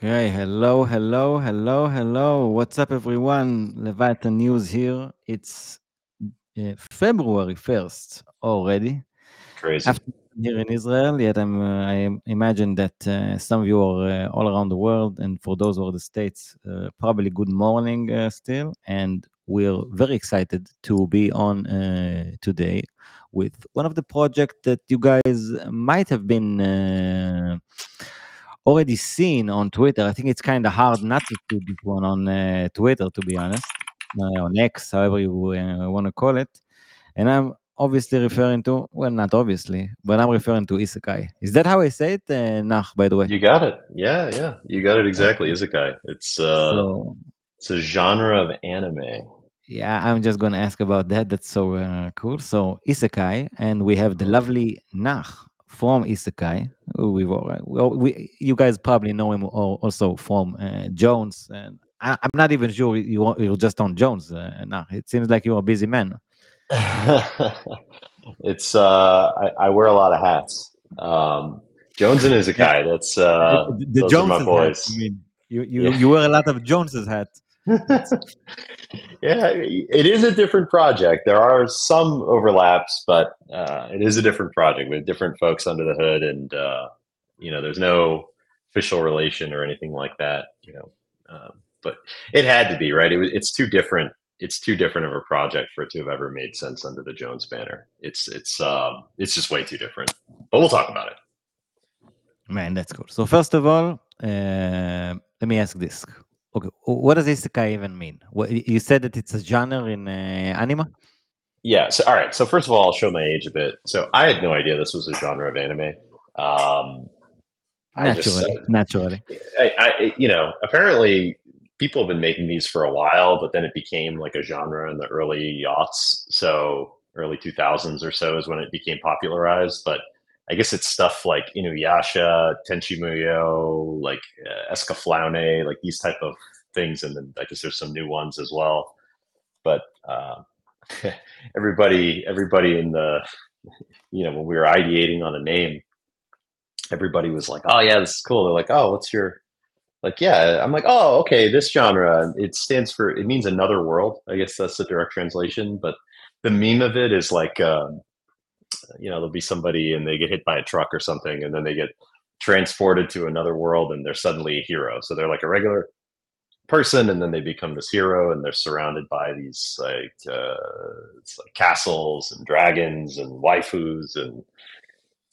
Okay, hello, hello, hello, hello. What's up, everyone? Leviathan News here. It's uh, February 1st already. Crazy. After here in Israel, yet I'm, uh, I imagine that uh, some of you are uh, all around the world, and for those who are the States, uh, probably good morning uh, still. And we're very excited to be on uh, today with one of the projects that you guys might have been uh, already seen on Twitter. I think it's kind of hard not to see this one on uh, Twitter, to be honest, uh, on X, however you uh, want to call it. And I'm obviously referring to, well, not obviously, but I'm referring to isekai. Is that how I say it, uh, Nach? By the way, You got it. Yeah, yeah. You got it exactly. Isekai. It's uh so it's a genre of anime. yeah, I'm just gonna ask about that. That's so uh, cool. So isekai, and we have the lovely Nach from isekai. We've all, well, we you guys probably know him al- also from uh, Jones, and I, I'm not even sure you you're just on Jones. Uh, Nach. It seems like you're a busy man. it's uh I, I wear a lot of hats. Um Jones and Isekai, that's uh the the are my Joneses hat. boys. You mean you you, Yeah. you wear a lot of Jones's hat. yeah, it is a different project. There are some overlaps, but uh, it is a different project with different folks under the hood, and uh, you know, there's no official relation or anything like that. You know, um, but it had to be right. It was, it's too different. It's too different of a project for it to have ever made sense under the Jones banner. It's it's um, it's just way too different. But we'll talk about it. Man, that's cool. So first of all, uh, let me ask this. Okay, what does isekai even mean? What, you said that it's a genre in uh, anime. Yeah. So, all right. So, first of all, I'll show my age a bit. So, I had no idea this was a genre of anime. Um, I just Naturally, naturally. I, I, you know, apparently people have been making these for a while, but then it became like a genre in the early aughts. So, early 2000s or so is when it became popularized. But I guess it's stuff like Inuyasha, Tenchi Muyo, like uh, like these type of things. And then I guess there's some new ones as well. But uh, everybody, everybody in the, you know, when we were ideating on a name, everybody was like, "Oh yeah, this is cool." They're like, "Oh, what's your?" Like, yeah, I'm like, "Oh, okay, this genre. It stands for. It means another world. I guess that's the direct translation. But the meme of it is like, um, you know, there'll be somebody and they get hit by a truck or something, and then they get transported to another world, and they're suddenly a hero. So they're like a regular person, and then they become this hero, and they're surrounded by these like, uh, like castles and dragons and waifus and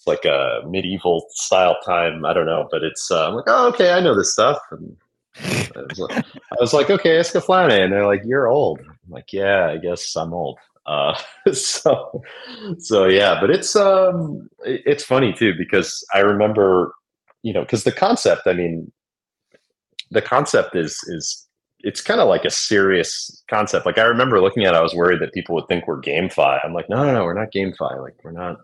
it's like a medieval style time. I don't know, but it's uh, I'm like, oh, okay, I know this stuff. And I was like, I was like okay, and they're like, you're old. I'm like, yeah, I guess I'm old. Uh, so, so yeah, but it's um, it's funny too because I remember, you know, because the concept. I mean, the concept is is it's kind of like a serious concept. Like I remember looking at, it, I was worried that people would think we're GameFi. I'm like, no, no, no, we're not GameFi. Like we're not.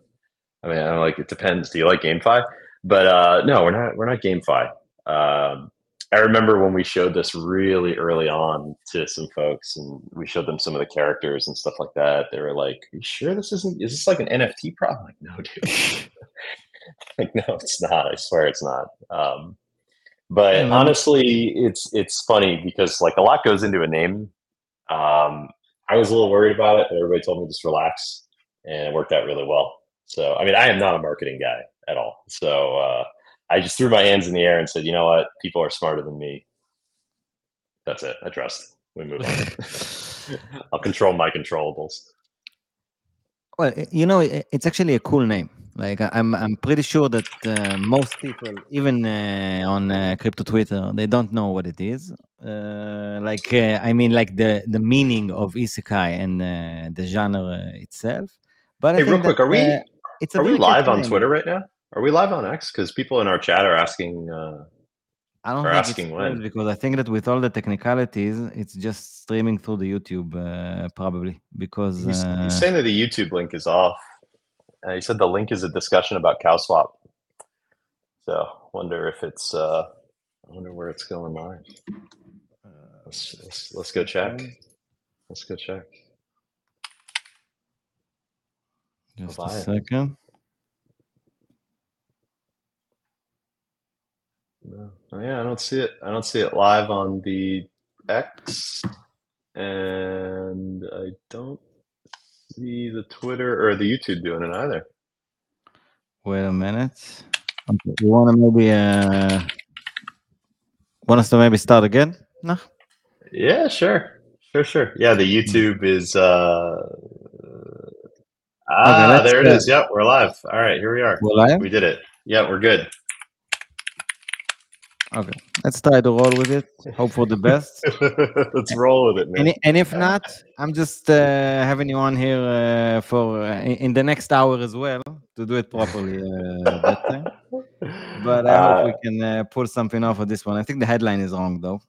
I mean, I'm like, it depends. Do you like GameFi? But uh, no, we're not. We're not GameFi. Um, I remember when we showed this really early on to some folks, and we showed them some of the characters and stuff like that. They were like, "Are you sure this isn't? Is this like an NFT problem?" Like, no, dude. like, no, it's not. I swear, it's not. Um, but man. honestly, it's it's funny because like a lot goes into a name. Um, I was a little worried about it, but everybody told me just relax, and it worked out really well. So, I mean, I am not a marketing guy at all. So, uh, I just threw my hands in the air and said, you know what? People are smarter than me. That's it. I trust. We move on. I'll control my controllables. Well, you know, it's actually a cool name. Like I- I'm, I'm pretty sure that uh, most people, even uh, on uh, crypto Twitter, they don't know what it is. Uh, like uh, I mean, like the the meaning of isekai and uh, the genre itself. But I Hey, think real quick, that, are we uh, it's a are we live on name. Twitter right now? Are we live on X? Because people in our chat are asking. Uh, I don't it's asking when. because I think that with all the technicalities, it's just streaming through the YouTube uh, probably because he's, uh, he's saying that the YouTube link is off. Uh, he said the link is a discussion about cow swap. So, wonder if it's. Uh, I wonder where it's going live. Let's, let's, let's go check. Let's go check. just a buy it. second. No, oh, yeah, I don't see it. I don't see it live on the X, and I don't see the Twitter or the YouTube doing it either. Wait a minute. You want to maybe uh, want us to maybe start again? No. Yeah, sure, sure, sure. Yeah, the YouTube is. uh Ah, there it is. Yep, we're live. All right, here we are. We're live? We did it. Yeah, we're good. Okay, let's try to roll with it. Hope for the best. Let's roll with it, man. And, and if not, I'm just uh, having you on here uh, for uh, in the next hour as well to do it properly uh, that time. But I hope we Uh, can uh, pull something off of this one. I think the headline is wrong though,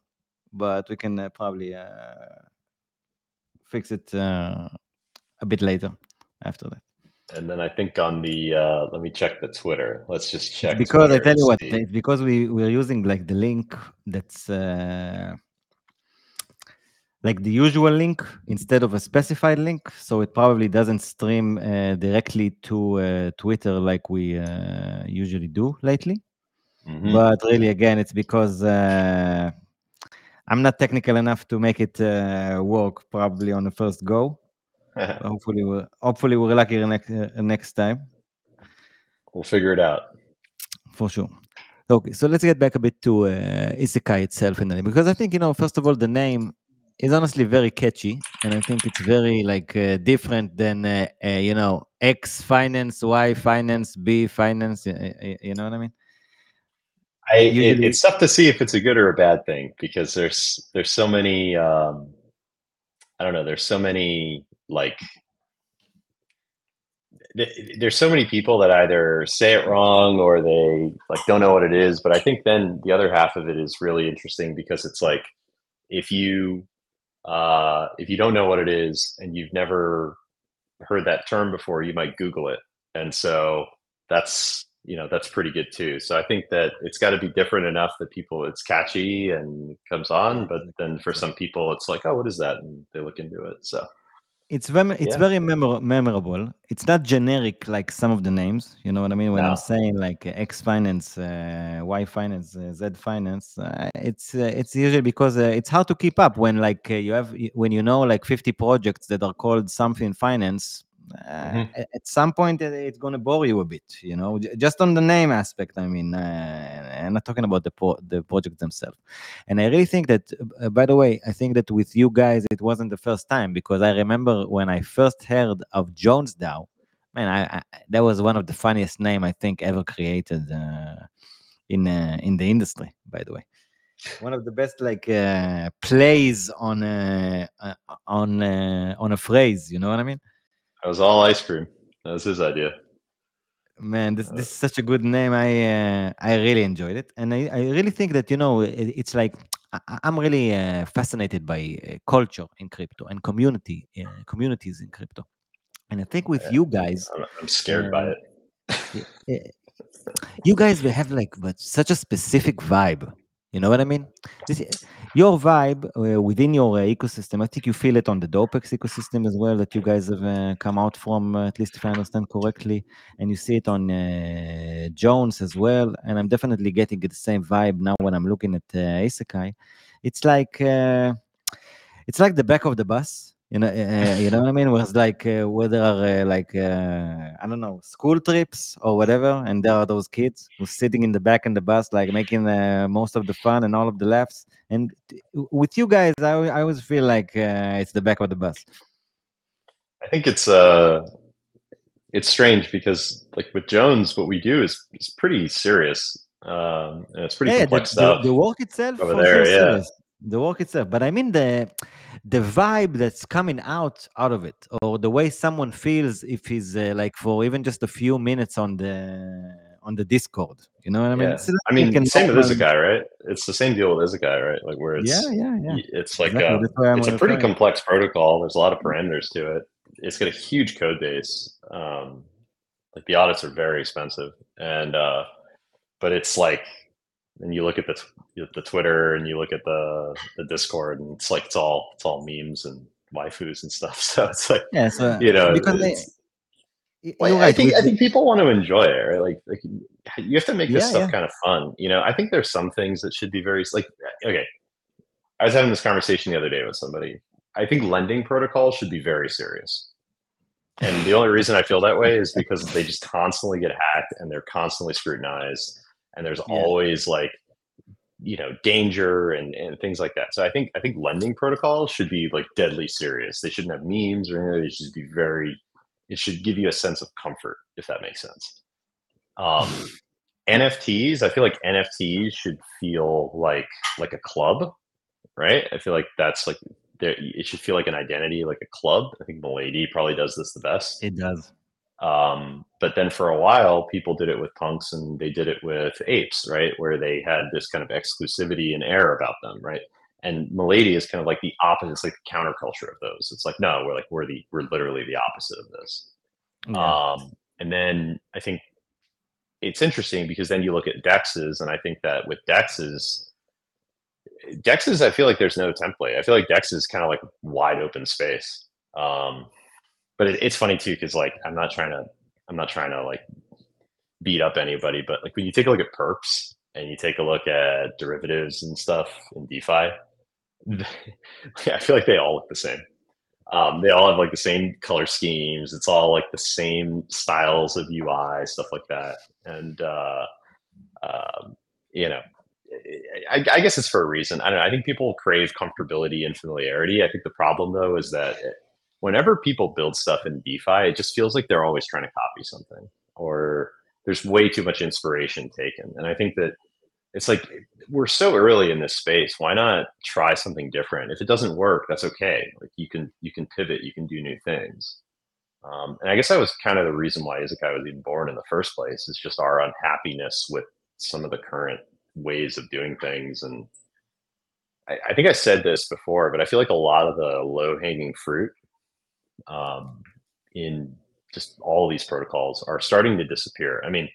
but we can uh, probably uh, fix it uh, a bit later after that. And then I think on the uh, let me check the Twitter. Let's just check because I tell you what, see. because we we're using like the link that's uh, like the usual link instead of a specified link, so it probably doesn't stream uh, directly to uh, Twitter like we uh, usually do lately. Mhm. But really, again, it's because uh, I'm not technical enough to make it uh, work probably on the first go. Hopefully, we're hopefully we're lucky next uh, next time. we'll figure it out. for sure. Okay, so let's get back a bit to uh, Isekai itself, the because I think you know, first of all, the name is honestly very catchy, and I think it's very like uh, different than uh, uh, you know X finance, Y finance, B finance. You know what I mean? I it, it's tough to see if it's a good or a bad thing because there's there's so many um, I don't know there's so many like th- there's so many people that either say it wrong or they like don't know what it is but I think then the other half of it is really interesting because it's like if you uh, if you don't know what it is and you've never heard that term before you might google it. And so that's you know that's pretty good too. So i think that it's got to be different enough that people it's catchy and comes on but then for some people it's like oh what is that? And they look into it so It's very, it's Yeah. very memor- memorable. It's not generic like some of the names. You know what I mean? When No. I'm saying like uh, X Finance, uh, Y Finance, uh, Z Finance, uh, it's uh, it's usually because uh, it's hard to keep up when like uh, you have when you know like 50 projects that are called something finance. Uh, Mhm. At some point, uh, it's gonna bore you a bit. You know, just on the name aspect. I mean, uh, I'm not talking about the the projects themselves. And I really think that, uh, by the way, I think that with you guys, it wasn't the first time because I remember when I first heard of Jones DAO man, I, I that was one of the funniest name I think ever created uh, in uh, in the industry. By the way, one of the best like uh, plays on uh, uh, on uh, on a phrase. You know what I mean? That was all ice cream that was his idea Man, this Uh, this is such a good name. I uh, I really enjoyed it, and I, I really think that you know it, it's like I, I'm really uh, fascinated by uh, culture in crypto and community uh, communities in crypto, and I think with Yeah. you guys, i'm, I'm scared by it uh, you guys have like but such a specific vibe. You know what I mean? This, your vibe uh, within your uh, ecosystem. I think you feel it on the Dopex ecosystem as well that you guys have uh, come out from, uh, at least if I understand correctly, and you see it on uh, Jones as well. And I'm definitely getting the same vibe now when I'm looking at uh, Isekai. It's like it's like the back of the bus. You know, uh, you know what I mean? It's like uh, where there are uh, like uh, I don't know school trips or whatever, and there are those kids who's sitting in the back in the bus, like making most of the fun and all of the laughs. And with you guys, I, I always feel like uh, it's the back of the bus. i think it's uh it's strange because like with jones what we do is is pretty serious um and it's pretty yeah, the, complex the, stuff the work itself over there, yeah. serious. The work itself, but I mean the the vibe that's coming out out of it, or the way someone feels if he's uh, like for even just a few minutes on the on the Discord. You know what I mean? yeah. Like I mean, a same with normal- Isekai, right? It's the same deal with Isekai, right? Like where it's Yeah, yeah, yeah. it's like Exactly, why I'm it's a pretty complex protocol. There's a lot of parameters to it. It's got a huge code base. Um, like the audits are very expensive, and uh, but it's like, and you look at the t- the Twitter and you look at the the Discord, and it's like it's all it's all memes and waifus and stuff. So it's like Yeah, so you know, because they, right. I think I think people want to enjoy it, right? Like, like you have to make this yeah, stuff yeah. kind of fun. You know, I think there's some things that should be very like okay. I was having this conversation the other day with somebody. I think lending protocols should be very serious. And the only reason I feel that way is because they just constantly get hacked and they're constantly scrutinized and there's yeah. always like you know danger and, and things like that. So I think I think lending protocols should be like deadly serious. They shouldn't have memes or anything. They should be very it should give you a sense of comfort, if that makes sense. Um NFTs, I feel like NFTs should feel like like a club, right? I feel like that's like there it should feel like an identity, like a club. I think Milady probably does this the best. It does. Um, but then for a while, people did it with punks and they did it with apes, right? Where they had this kind of exclusivity and air about them, right? And Milady is kind of like the opposite, it's like the counterculture of those. It's like, no, we're like, we're the, we're literally the opposite of this. Yeah. Um, and then I think it's interesting because then you look at dexes, and I think that with dexes, dexes, I feel like there's no template. I feel like dex is kind of like wide open space. Um, but it, it's funny too because like I'm not trying to I'm not trying to like beat up anybody, but like when you take a look at perps and you take a look at derivatives and stuff in DeFi, I feel like they all look the same. Um, they all have like the same color schemes. It's all like the same styles of UI, stuff like that. And uh, um, you know, I, I, guess it's for a reason. I don't know. I think people crave comfortability and familiarity. I think the problem though is that whenever people build stuff in DeFi, it just feels like they're always trying to copy something, or there's way too much inspiration taken. And I think that it's like we're so early in this space. Why not try something different? If it doesn't work, that's okay. Like you can you can pivot, you can do new things. Um, and I guess that was kind of the reason why Isekai was even born in the first place. It's just our unhappiness with some of the current ways of doing things. And I, I think I said this before, but I feel like a lot of the low hanging fruit um, in just all these protocols are starting to disappear. I mean,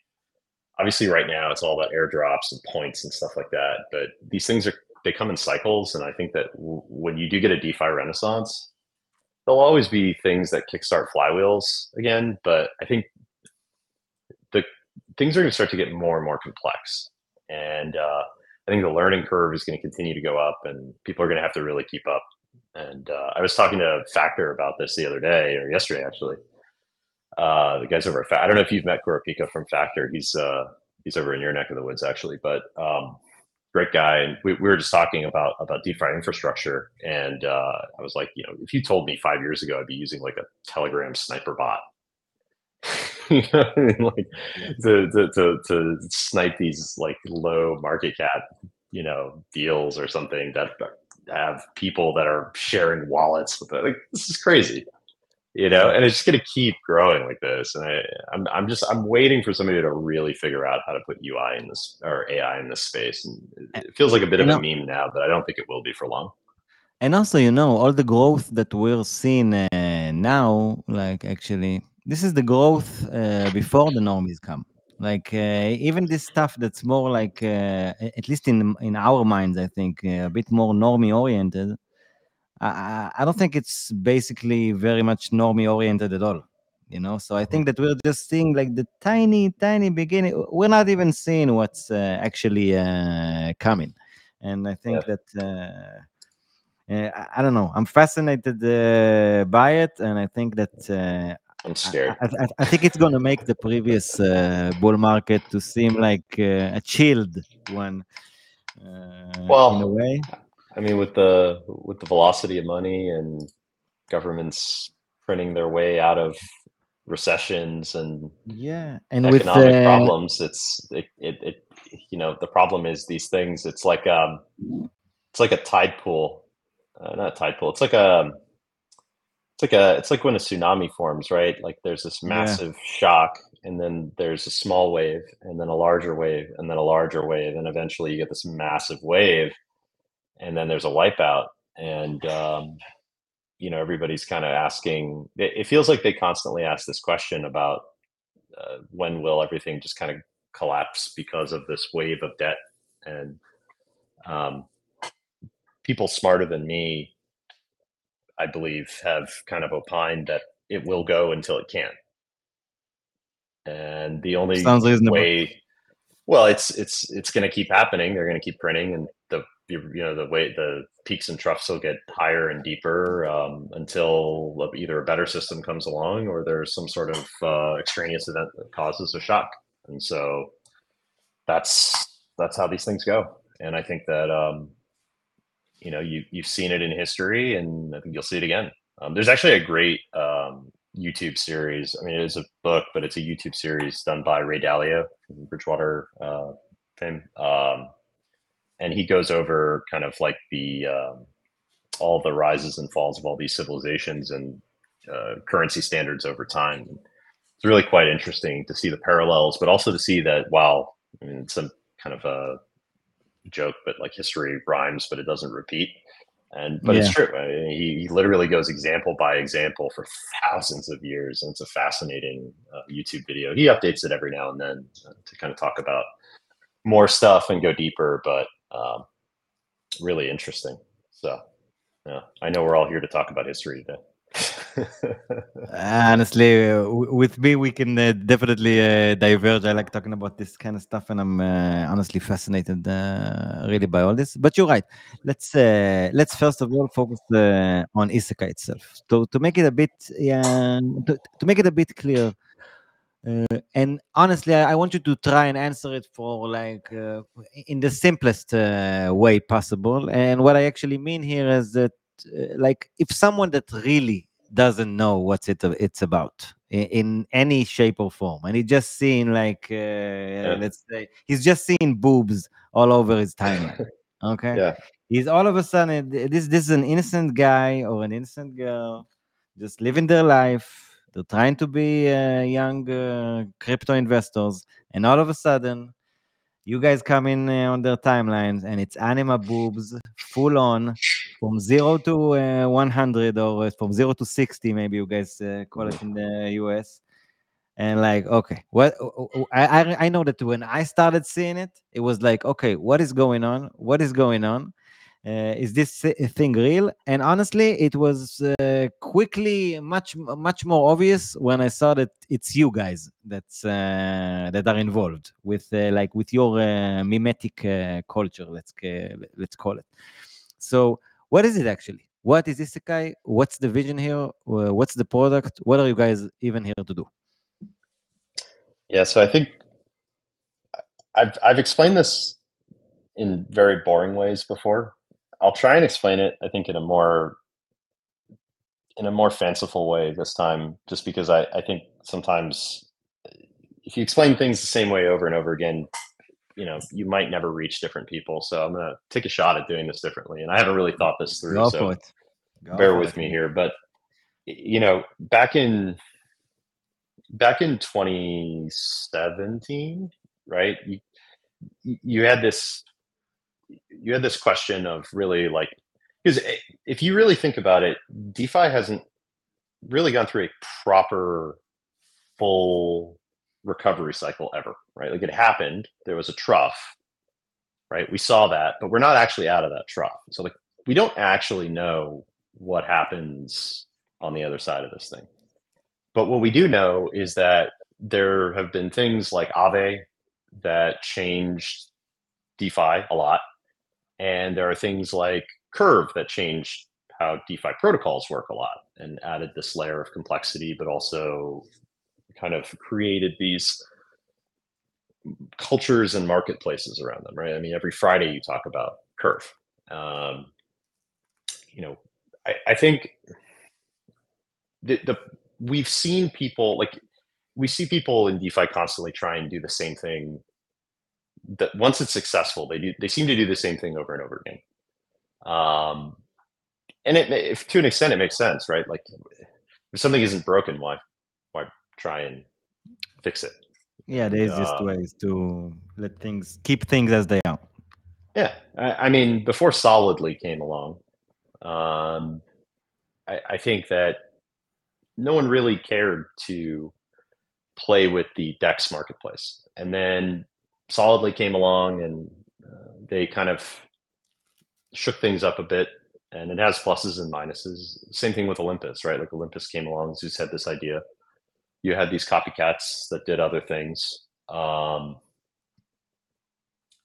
obviously right now it's all about airdrops and points and stuff like that, but these things are they come in cycles, and I think that w- when you do get a DeFi renaissance, there'll always be things that kickstart flywheels again. But I think the things are going to start to get more and more complex, and uh, I think the learning curve is going to continue to go up, and people are going to have to really keep up. And uh, I was talking to Factor about this the other day or yesterday, actually. Uh, the guys over at Factor. I don't know if you've met Kurapika from Factor. He's uh, he's over in your neck of the woods, actually. But um, great guy. And we, we were just talking about about DeFi infrastructure. And uh, I was like, you know, if you told me five years ago I'd be using like a Telegram sniper bot, you know I mean? like to, to, to, to snipe these like low market cap, you know, deals or something that have people that are sharing wallets with it. Like this is crazy, you know. And it's just going to keep growing like this. And I, I'm I'm just I'm waiting for somebody to really figure out how to put UI in this or AI in this space. And it feels like a bit of a meme now, but I don't think it will be for long. And also, you know, all the growth that we're seeing uh, now, like actually, this is the growth uh, before the normies come like uh, even this stuff that's more like uh, at least in in our minds i think uh, a bit more normie oriented I, I don't think it's basically very much normie oriented at all you know so i think that we're just seeing like the tiny tiny beginning we're not even seeing what's uh, actually uh, coming and i think yeah. that uh, I don't know. I'm fascinated by it, and I think that I'm scared. I, I, I, think it's going to make the previous uh, bull market to seem like uh, a chilled one. Uh, well, in a way. I mean, with the with the velocity of money and governments printing their way out of recessions and yeah, and economic with, uh, problems, it's it, it, it you know the problem is these things. It's like um, it's like a tide pool, uh, not a tide pool. It's like a it's like a it's like when a tsunami forms right? Like there's this massive yeah. shock and then there's a small wave and then a larger wave and then a larger wave and eventually you get this massive wave and then there's a wipeout. And um, you know everybody's kind of asking it, it, feels like they constantly ask this question about uh, when will everything just kind of collapse because of this wave of debt? And um, people smarter than me I believe, have kind of opined that it will go until it can't. and the only Sounds reasonable. way well it's it's it's going to keep happening they're going to keep printing and the you know the way the peaks and troughs will get higher and deeper um, until either a better system comes along or there's some sort of uh, extraneous event that causes a shock and so that's that's how these things go and i think that um, you know you, you've seen it in history and i think you'll see it again um, there's actually a great um, YouTube series. I mean, it is a book, but it's a YouTube series done by Ray Dalio from Bridgewater uh, fame, um, and he goes over kind of like the um, all the rises and falls of all these civilizations and uh, currency standards over time. It's really quite interesting to see the parallels, but also to see that while I mean, some kind of a joke, but like history rhymes, but it doesn't repeat. And but yeah. it's true. I mean, he, he literally goes example by example for thousands of years, and it's a fascinating uh, YouTube video. He updates it every now and then uh, to kind of talk about more stuff and go deeper, but um, really interesting. So, yeah, I know we're all here to talk about history today. Honestly, uh, with me, we can uh, definitely uh, diverge. I like talking about this kind of stuff, and I'm uh, honestly fascinated, uh, really, by all this. But you're right. Let's uh, let's first of all focus on isekai itself. To to make it a bit, yeah, to, to make it a bit clear. and honestly, I, I, want you to try and answer it for like in the simplest way possible. And what I actually mean here is that like if someone that really doesn't know what it it's about in, in, any shape or form and he's just seeing like uh, yeah. let's say he's just seeing boobs all over his timeline okay yeah he's all of a sudden this this is an innocent guy or an innocent girl just living their life they're trying to be uh, young uh, crypto investors and all of a sudden you guys come in uh, on their timelines and it's anime boobs full on from zero to uh, 100 or from zero to 60 maybe you guys uh, call it in the us and like okay what I, I know that when i started seeing it it was like okay what is going on? What is going on uh, is this thing real? And honestly, it was uh, quickly much much more obvious when I saw that it's you guys that's uh, that are involved with uh, like with your uh, mimetic uh, culture. Let's let's call it. So, what is it actually? What is Isekai? What's the vision here? what's the product? What are you guys even here to do? Yeah, so I think I've I've explained this in very boring ways before I'll try and explain it. I think in a more in a more fanciful way this time, just because I, I think sometimes if you explain things the same way over and over again, you know, you might never reach different people. So I'm gonna take a shot at doing this differently. And I haven't really thought this through. Go so bear with it. me here. But you know, back in back in 2017, right? You you had this you had this question of really like because eh, if you really think about it, DeFi hasn't really gone through a proper full recovery cycle ever, right? Like it happened, there was a trough, right? We saw that, but we're not actually out of that trough. So like we don't actually know what happens on the other side of this thing. But what we do know is that there have been things like Aave that changed DeFi a lot. And there are things like Curve that changed how DeFi protocols work a lot and added this layer of complexity, but also kind of created these cultures and marketplaces around them, right? I mean, every Friday you talk about Curve. Um, you know, I, I think the, the we've seen people like we see people in DeFi constantly try and do the same thing that once it's successful, they do they seem to do the same thing over and over again. Um, and it if to an extent it makes sense, right? Like if something isn't broken, why why try and fix it? Yeah, there's just uh, ways to let things keep things as they are. Yeah, I, I mean, before Solidly came along, um, I, I think that no one really cared to play with the Dex marketplace, and then solidly came along and uh, they kind of shook things up a bit and it has pluses and minuses same thing with olympus right like olympus came along zeus had this idea you had these copycats that did other things. Um,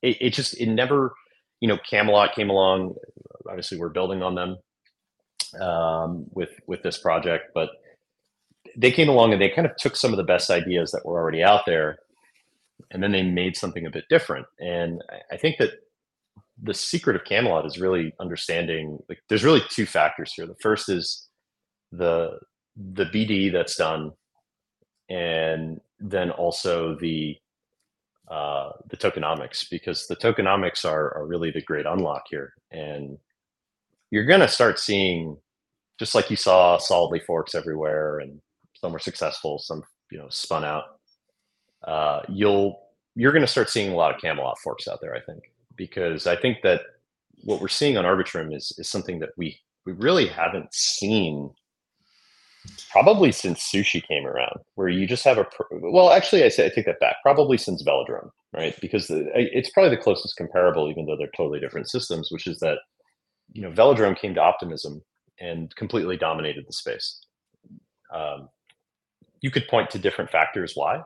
it, it just it never, you know, Camelot came along. Obviously, we're building on them um, with with this project, but they came along and they kind of took some of the best ideas that were already out there, and then they made something a bit different. And I think that the secret of Camelot is really understanding. Like, there's really two factors here. The first is the the BD that's done, and then also the uh, the tokenomics because the tokenomics are, are really the great unlock here and you're going to start seeing just like you saw solidly forks everywhere and some were successful some you know spun out uh, you'll you're going to start seeing a lot of camelot forks out there i think because i think that what we're seeing on arbitrum is is something that we we really haven't seen probably since sushi came around where you just have a well actually i say i take that back probably since velodrome right? Because the, it's probably the closest comparable even though they're totally different systems which is that you know velodrome came to optimism and completely dominated the space. Um, you could point to different factors why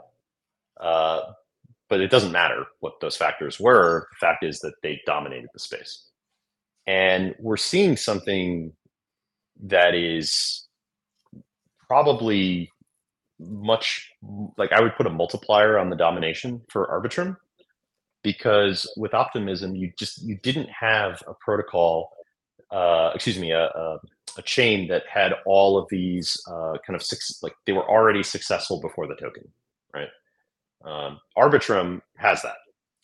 uh, but it doesn't matter what those factors were. The fact is that they dominated the space. And we're seeing something that is probably much like I would put a multiplier on the domination for Arbitrum because with optimism you just you didn't have a protocol uh, excuse me a, a, a, chain that had all of these uh, kind of six like they were already successful before the token right um, arbitrum has that.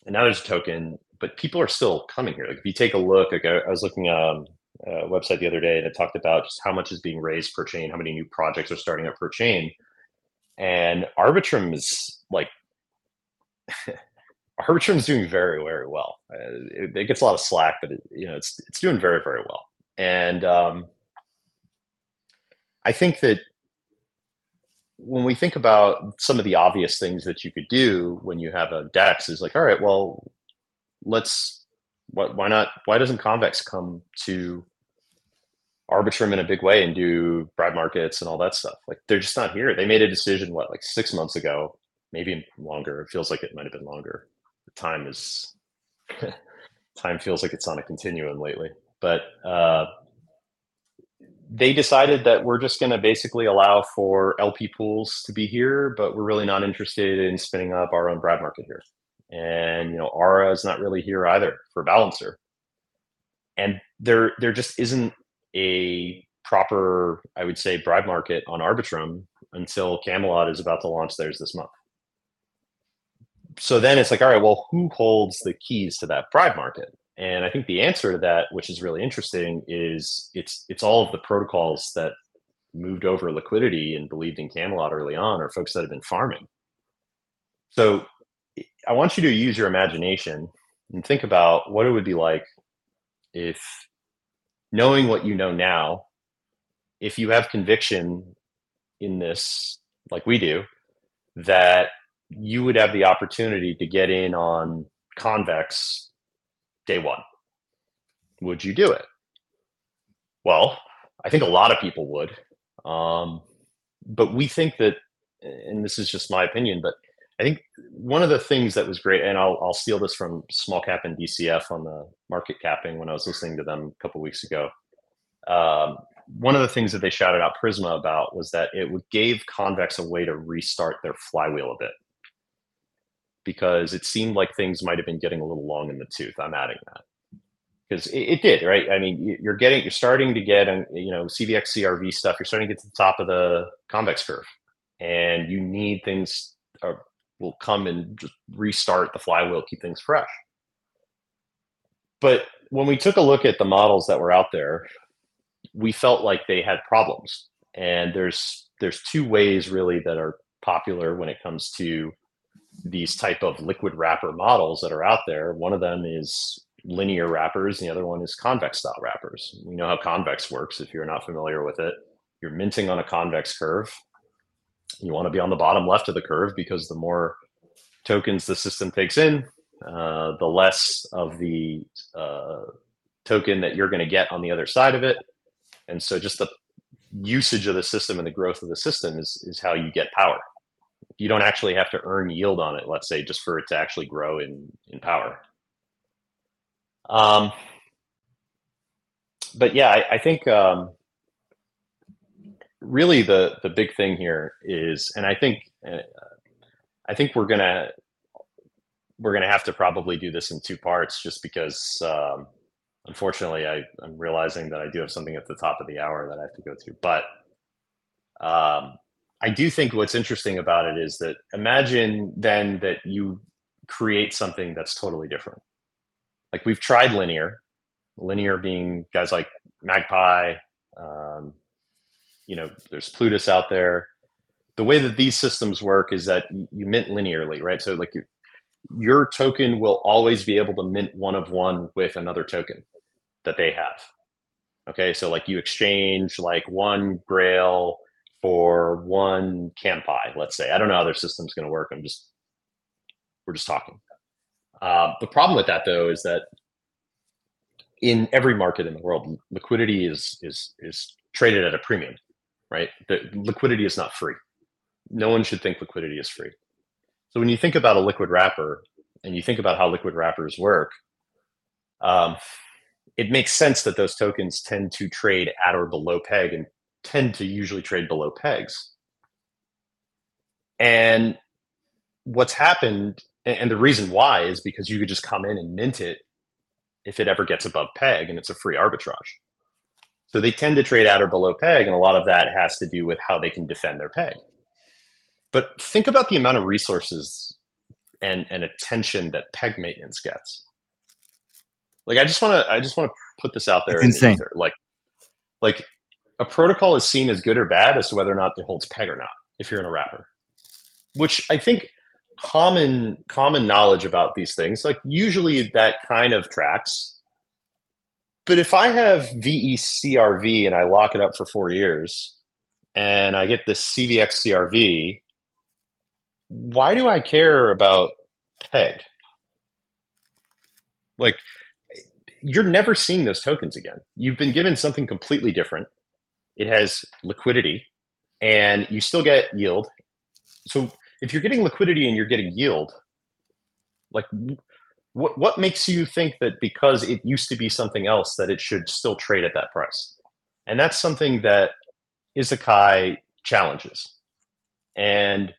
And now there's a token but people are still coming here. Like if you take a look like i, I was looking um, uh, website the other day that talked about just how much is being raised per chain, how many new projects are starting up per chain, and Arbitrum is like Arbitrum is doing very very well. Uh, it, it, gets a lot of slack, but it, you know it's it's doing very very well, and um, I think that when we think about some of the obvious things that you could do when you have a DEX is like, all right, well, let's what, why not? Why doesn't Convex come to Arbitrum in a big way and do bribe markets and all that stuff? Like they're just not here. They made a decision what like six months ago, maybe longer. It feels like it might have been longer. The time is time feels like it's on a continuum lately. But uh, they decided that we're just going to basically allow for LP pools to be here, but we're really not interested in spinning up our own bribe market here and you know Aura is not really here either for Balancer, and there there just isn't a proper I would say bribe market on Arbitrum until Camelot is about to launch theirs this month. So then it's like, all right, well, who holds the keys to that bribe market? And I think the answer to that, which is really interesting, is it's it's all of the protocols that moved over liquidity and believed in Camelot early on, or folks that have been farming. So I want you to use your imagination and think about what it would be like if knowing what you know now, if you have conviction in this, like we do, that you would have the opportunity to get in on convex day one. Would you do it? Well, I think a lot of people would. Um, but we think that, and this is just my opinion, but I think one of the things that was great, and I'll, I'll steal this from Small Cap and DCF on the market capping when I was listening to them a couple weeks ago. Um, one of the things that they shouted out Prisma about was that it would gave Convex a way to restart their flywheel a bit because it seemed like things might have been getting a little long in the tooth. I'm adding that because it, it, did, right? I mean, you're getting, you're starting to get, you know, CVX CRV stuff. You're starting to get to the top of the convex curve, and you need things uh, will come and just restart the flywheel, keep things fresh. But when we took a look at the models that were out there, we felt like they had problems. And there's there's two ways really that are popular when it comes to these type of liquid wrapper models that are out there. One of them is linear wrappers, and the other one is convex style wrappers. We know how convex works if you're not familiar with it. You're minting on a convex curve, you want to be on the bottom left of the curve because the more tokens the system takes in, uh, the less of the uh, token that you're going to get on the other side of it. And so just the usage of the system and the growth of the system is, is how you get power. You don't actually have to earn yield on it, let's say, just for it to actually grow in, in power. Um, but yeah, I, I think um, really the the big thing here is, and I think uh, I think we're gonna we're gonna have to probably do this in two parts, just because um, unfortunately I, I'm realizing that I do have something at the top of the hour that I have to go to. But um, I do think what's interesting about it is that imagine then that you create something that's totally different. Like we've tried linear, linear being guys like Magpie, um, you know, there's Plutus out there. The way that these systems work is that you mint linearly, right? So like you, your token will always be able to mint one of one with another token that they have. Okay, so like you exchange like one Grail for one Campi, let's say. I don't know how their system's going to work. I'm just we're just talking. Uh, the problem with that though is that in every market in the world, liquidity is is is traded at a premium, right? The liquidity is not free. No one should think liquidity is free. So when you think about a liquid wrapper and you think about how liquid wrappers work, um, it makes sense that those tokens tend to trade at or below peg and tend to usually trade below pegs. And what's happened, and the reason why is because you could just come in and mint it if it ever gets above peg and it's a free arbitrage. So they tend to trade at or below peg, and a lot of that has to do with how they can defend their peg. But think about the amount of resources and, and attention that peg maintenance gets. Like I just want to I just want to put this out there. It's insane. The like like a protocol is seen as good or bad as to whether or not it holds peg or not if you're in a wrapper. Which I think common common knowledge about these things like usually that kind of tracks. But if i have vecrv and i lock it up for four years and i get this cvxcrv why do i care about peg? Like you're never seeing those tokens again. You've been given something completely different it has liquidity and you still get yield so if you're getting liquidity and you're getting yield, like what what makes you think that because it used to be something else that it should still trade at that price? And that's something that Isekai challenges. And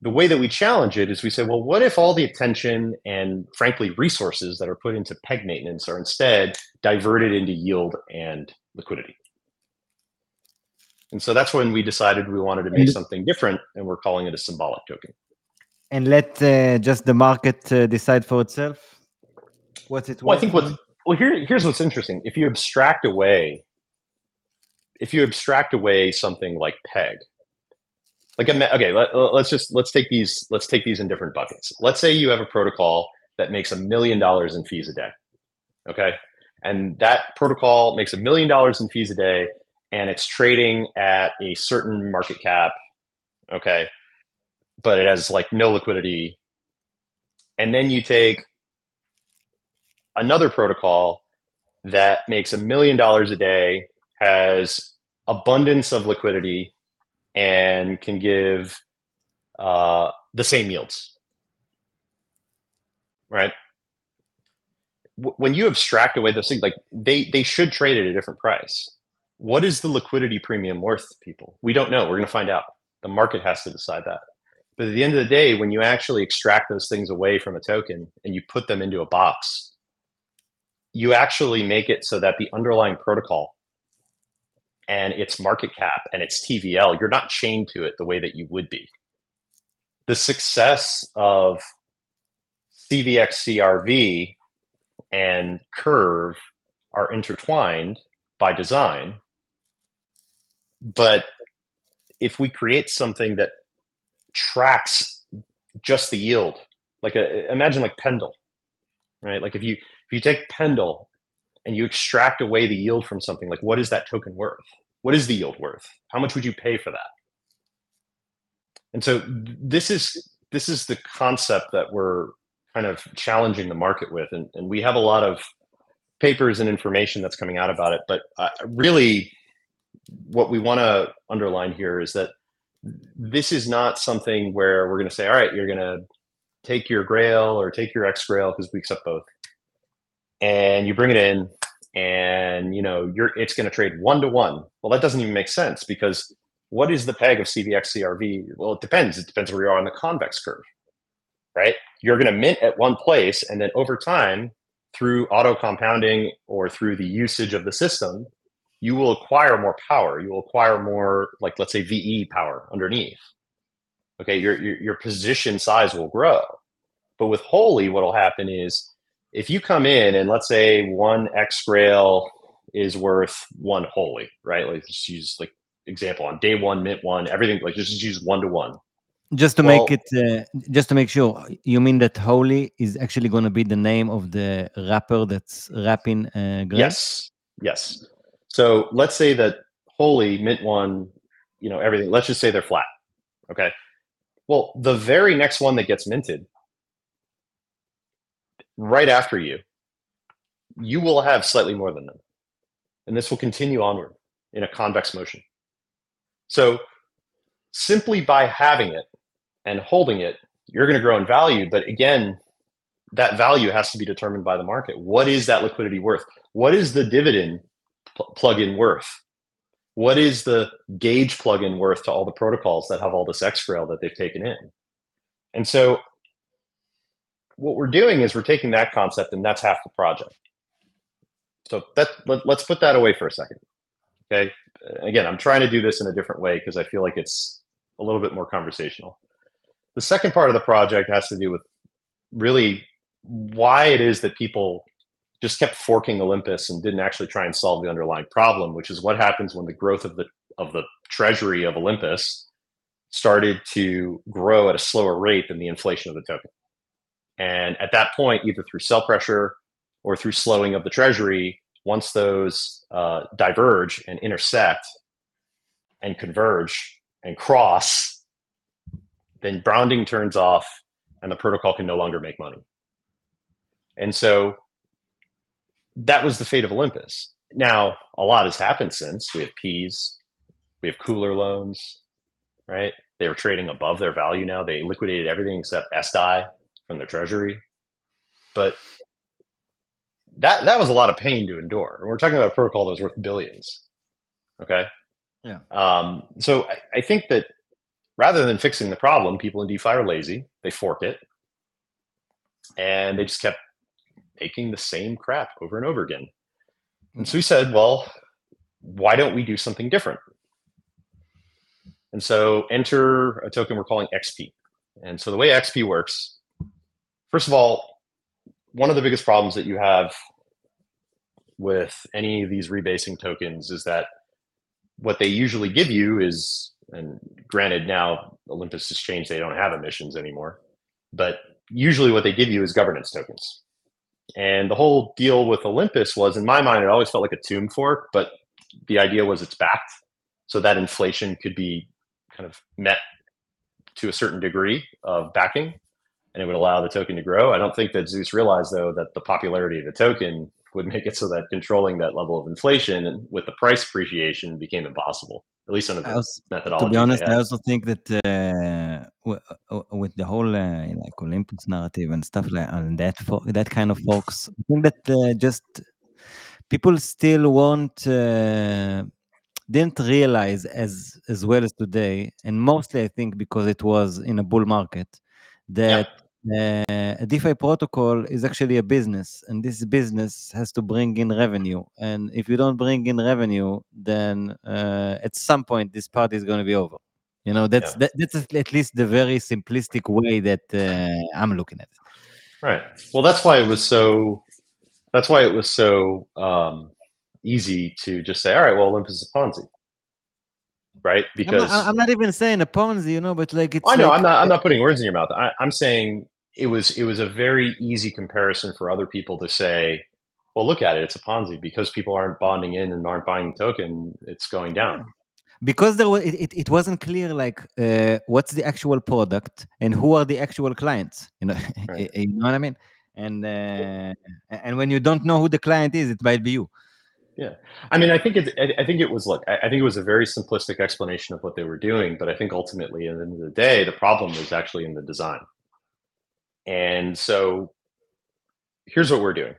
the way that we challenge it is we say, well, what if all the attention and frankly resources that are put into peg maintenance are instead diverted into yield and liquidity? And so that's when we decided we wanted to make something different, and we're calling it a symbolic token. And let uh, just the market uh, decide for itself. What's it? Well, I think what. Well, here, here's what's interesting. If you abstract away, if you abstract away something like peg, like okay, let, let's just let's take these let's take these in different buckets. Let's say you have a protocol that makes a million dollars in fees a day, okay, and that protocol makes a million dollars in fees a day, and it's trading at a certain market cap, okay, but it has like no liquidity. And then you take another protocol that makes a million dollars a day, has abundance of liquidity, and can give uh, the same yields. Right? When you abstract away those things, like they they should trade at a different price what is the liquidity premium worth to people? We don't know. We're going to find out. The market has to decide that. But at the end of the day, when you actually extract those things away from a token and you put them into a box, you actually make it so that the underlying protocol and its market cap and its TVL, you're not chained to it the way that you would be. The success of CVXCRV and Curve are intertwined by design but if we create something that tracks just the yield, like a, imagine like Pendle, right? Like if you if you take Pendle and you extract away the yield from something, like what is that token worth? What is the yield worth? How much would you pay for that? And so this is this is the concept that we're kind of challenging the market with, and, and we have a lot of papers and information that's coming out about it. But uh, really, what we want to underline here is that this is not something where we're going to say, all right, you're going to take your Grail or take your X Grail because we accept both, and you bring it in, and you know you're it's going to trade one to one. Well, that doesn't even make sense because what is the peg of CVX CRV? Well, it depends. It depends where you are on the convex curve, right? You're going to mint at one place, and then over time, through auto compounding or through the usage of the system, you will acquire more power. You will acquire more, like let's say VE power underneath. Okay, your, your your position size will grow. But with Holy, what will happen is if you come in and let's say one X Grail is worth one Holy, right? Like just use like example on day one, mint one, everything like just use one to one. Just to well, make it, uh, just to make sure, you mean that Holy is actually going to be the name of the wrapper that's wrapping uh? Yes, yes. So let's say that Holy, Mint One, you know, everything, let's just say they're flat. Okay. Well, the very next one that gets minted, right after you, you will have slightly more than them. And this will continue onward in a convex motion. So simply by having it and holding it, you're going to grow in value. But again, that value has to be determined by the market. What is that liquidity worth? What is the dividend pl- plugin worth? What is the gauge plugin worth to all the protocols that have all this X-Grail that they've taken in? And so what we're doing is we're taking that concept and that's half the project. So that let, let's put that away for a second. Okay. Again, I'm trying to do this in a different way because I feel like it's a little bit more conversational. The second part of the project has to do with really why it is that people just kept forking Olympus and didn't actually try and solve the underlying problem, which is what happens when the growth of the of the treasury of Olympus started to grow at a slower rate than the inflation of the token. And at that point, either through sell pressure or through slowing of the treasury, once those uh, diverge and intersect and converge and cross, then bounding turns off and the protocol can no longer make money. And so that was the fate of Olympus. Now, a lot has happened since. We have Peas, we have cooler loans, right? They were trading above their value now. They liquidated everything except sDAI from their treasury. But that that was a lot of pain to endure. we're talking about a protocol that was worth billions. Okay. Yeah. Um, so I, I think that rather than fixing the problem, people in DeFi are lazy. They fork it, and they just kept making the same crap over and over again. And so we hmm. said, well, why don't we do something different? And so enter a token we're calling XP. And so the way XP works, first of all, one of the biggest problems that you have with any of these rebasing tokens is that what they usually give you is, and granted now Olympus has changed, they don't have emissions anymore, but usually what they give you is governance tokens. And the whole deal with Olympus was, in my mind, it always felt like a tomb fork, but the idea was it's backed so that inflation could be kind of met to a certain degree of backing and it would allow the token to grow. I don't think that Zeus realized, though, that the popularity of the token would make it so that controlling that level of inflation with the price appreciation became impossible, at least under the also, methodology. To be honest, I also think that uh, uh, with the whole uh, like Olympus narrative and stuff like and that that kind of folks, I think that uh, just people still want uh, didn't realize as as well as today, and mostly I think because it was in a bull market that uh, a DeFi protocol is actually a business, and this business has to bring in revenue. And if you don't bring in revenue, then uh, at some point this party is going to be over. You know, that's yeah. that, that's at least the very simplistic way that uh, I'm looking at it. Right. Well, that's why it was so. That's why it was so um, easy to just say, "All right, well, Olympus is a Ponzi." right? Because I'm not, I'm not, even saying a Ponzi, you know, but like it's. I know like, I'm not. I'm not putting words in your mouth. I, I'm saying it was it was a very easy comparison for other people to say, well, look at it, it's a Ponzi because people aren't bonding in and aren't buying the token. It's going down. Because there was, it, it wasn't clear like uh, what's the actual product and who are the actual clients. You know, right. you know what I mean. And uh, and when you don't know who the client is, it might be you. Yeah, I mean, I think it. I think it was look. I think it was a very simplistic explanation of what they were doing, but I think ultimately, at the end of the day, the problem was actually in the design. And so, here's what we're doing,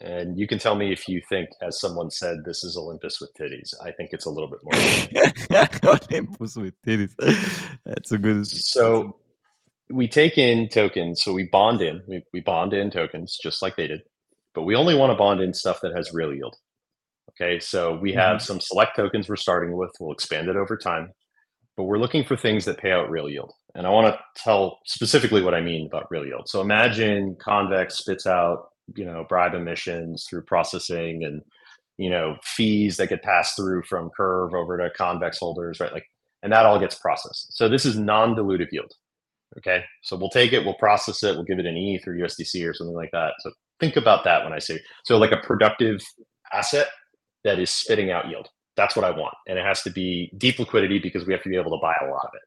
and you can tell me if you think, as someone said, this is Olympus with titties. I think it's a little bit more. Olympus with titties. That's a good. So we take in tokens. So we bond in. We, we bond in tokens just like they did, but we only want to bond in stuff that has real yield. Okay, so we have mm-hmm. some select tokens we're starting with. We'll expand it over time, but we're looking for things that pay out real yield. And I want to tell specifically what I mean about real yield. So imagine Convex spits out, you know, bribe emissions through processing and, you know, fees that get passed through from Curve over to Convex holders, right? Like, and that all gets processed. So this is non-dilutive yield. Okay, so we'll take it, we'll process it, we'll give it an ETH or USDC or something like that. So think about that when I say so, like a productive asset that is spitting out yield. That's what I want. And it has to be deep liquidity because we have to be able to buy a lot of it.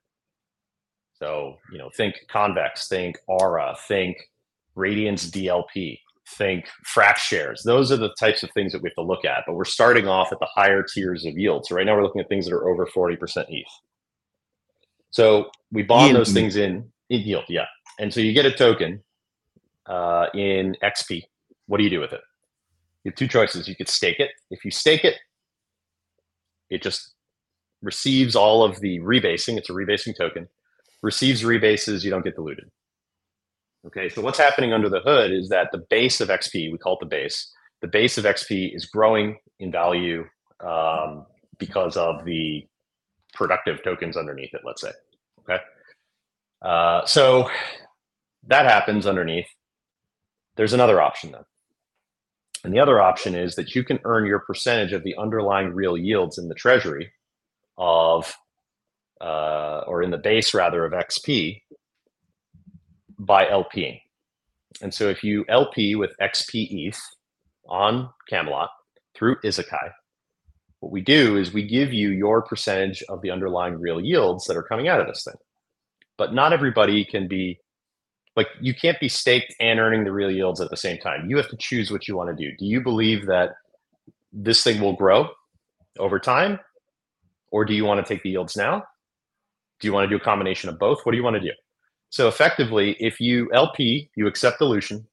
So, you know, think convex, think aura, think Radiant's DLP, think Frax Shares. Those are the types of things that we have to look at. But we're starting off at the higher tiers of yield. So right now we're looking at things that are over 40% ETH. So we bond yield. those things in, in yield, yeah. And so you get a token uh, in XP. What do you do with it? you have two choices. You could stake it. If you stake it, it just receives all of the rebasing. It's a rebasing token. Receives rebases, you don't get diluted. Okay, so what's happening under the hood is that the base of XP, we call it the base, the base of XP is growing in value um, because of the productive tokens underneath it, let's say. Okay, uh, so that happens underneath. There's another option then. And the other option is that you can earn your percentage of the underlying real yields in the treasury of, uh, or in the base rather of XP by LPing. And so if you LP with XP ETH on Camelot through Isekai, what we do is we give you your percentage of the underlying real yields that are coming out of this thing. But not everybody can be like you can't be staked and earning the real yields at the same time. You have to choose what you want to do. Do you believe that this thing will grow over time? Or do you want to take the yields now? Do you want to do a combination of both? What do you want to do? So effectively, if you LP, you accept dilution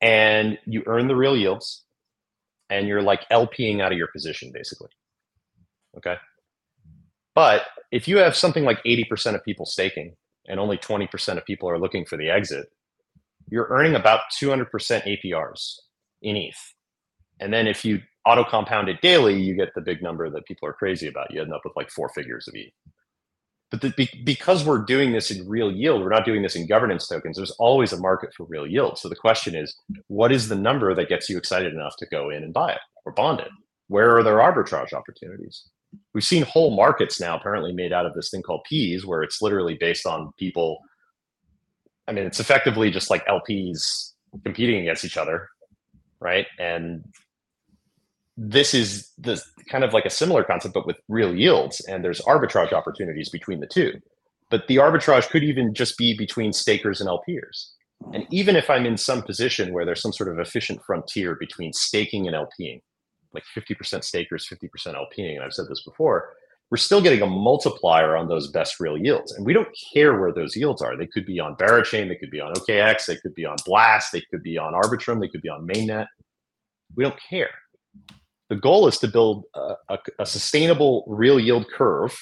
and you earn the real yields and you're like LPing out of your position basically. Okay. But if you have something like 80% of people staking and only 20% of people are looking for the exit, you're earning about 200% APRs in ETH. And then if you auto compound it daily, you get the big number that people are crazy about. You end up with like four figures of ETH. But the, be, because we're doing this in real yield, we're not doing this in governance tokens. There's always a market for real yield. So the question is, what is the number that gets you excited enough to go in and buy it or bond it? Where are there arbitrage opportunities? We've seen whole markets now apparently made out of this thing called Peas, where it's literally based on people. I mean, it's effectively just like LPs competing against each other, right? And this is the kind of like a similar concept, but with real yields, and there's arbitrage opportunities between the two. But the arbitrage could even just be between stakers and LPers. And even if I'm in some position where there's some sort of efficient frontier between staking and LPing, like 50% stakers, 50% LPing, and I've said this before, we're still getting a multiplier on those best real yields. And we don't care where those yields are. They could be on Berachain, they could be on OKX, they could be on Blast, they could be on Arbitrum, they could be on Mainnet. We don't care. The goal is to build a, a, a sustainable real yield curve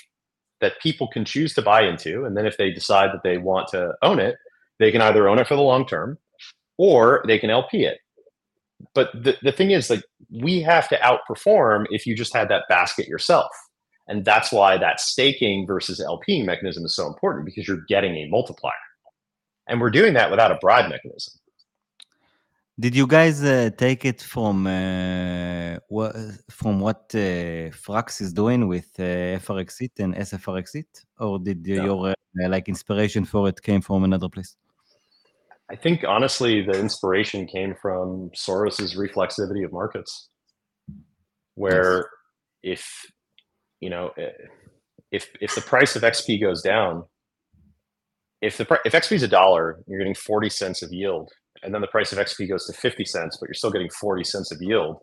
that people can choose to buy into. And then if they decide that they want to own it, they can either own it for the long term or they can LP it but the, the thing is like we have to outperform if you just had that basket yourself and that's why that staking versus lping mechanism is so important because you're getting a multiplier and we're doing that without a bribe mechanism did you guys uh, take it from uh, what from what uh, Frax is doing with uh, frxETH and sfrxETH, or did no. your uh, like inspiration for it came from another place? I think honestly, the inspiration came from Soros's reflexivity of markets, where yes. if you know eh, if if the price of XP goes down, if the if XP is a dollar, you're getting forty cents of yield, and then the price of XP goes to fifty cents, but you're still getting forty cents of yield.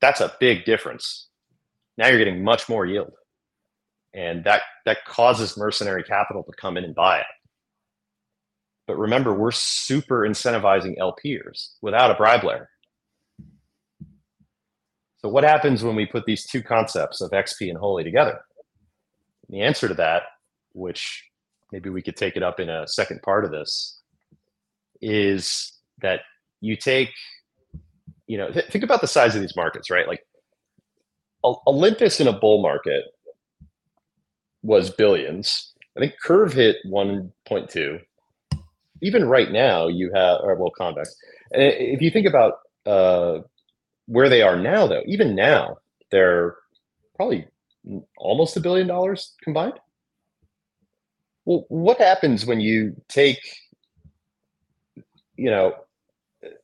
that's a big difference. Now you're getting much more yield. And that that causes mercenary capital to come in and buy it. But remember, we're super incentivizing LPers without a bribe layer. So what happens when we put these two concepts of XP and Holy together? the answer to that, which maybe we could take it up in a second part of this, is that you take, you know, th- think about the size of these markets, right? Like Olympus in a bull market was billions. I think Curve hit 1.2. Even right now, you have, or well, Convex. And if you think about uh, where they are now, though, even now, they're probably almost a billion dollars combined. Well, what happens when you take, you know,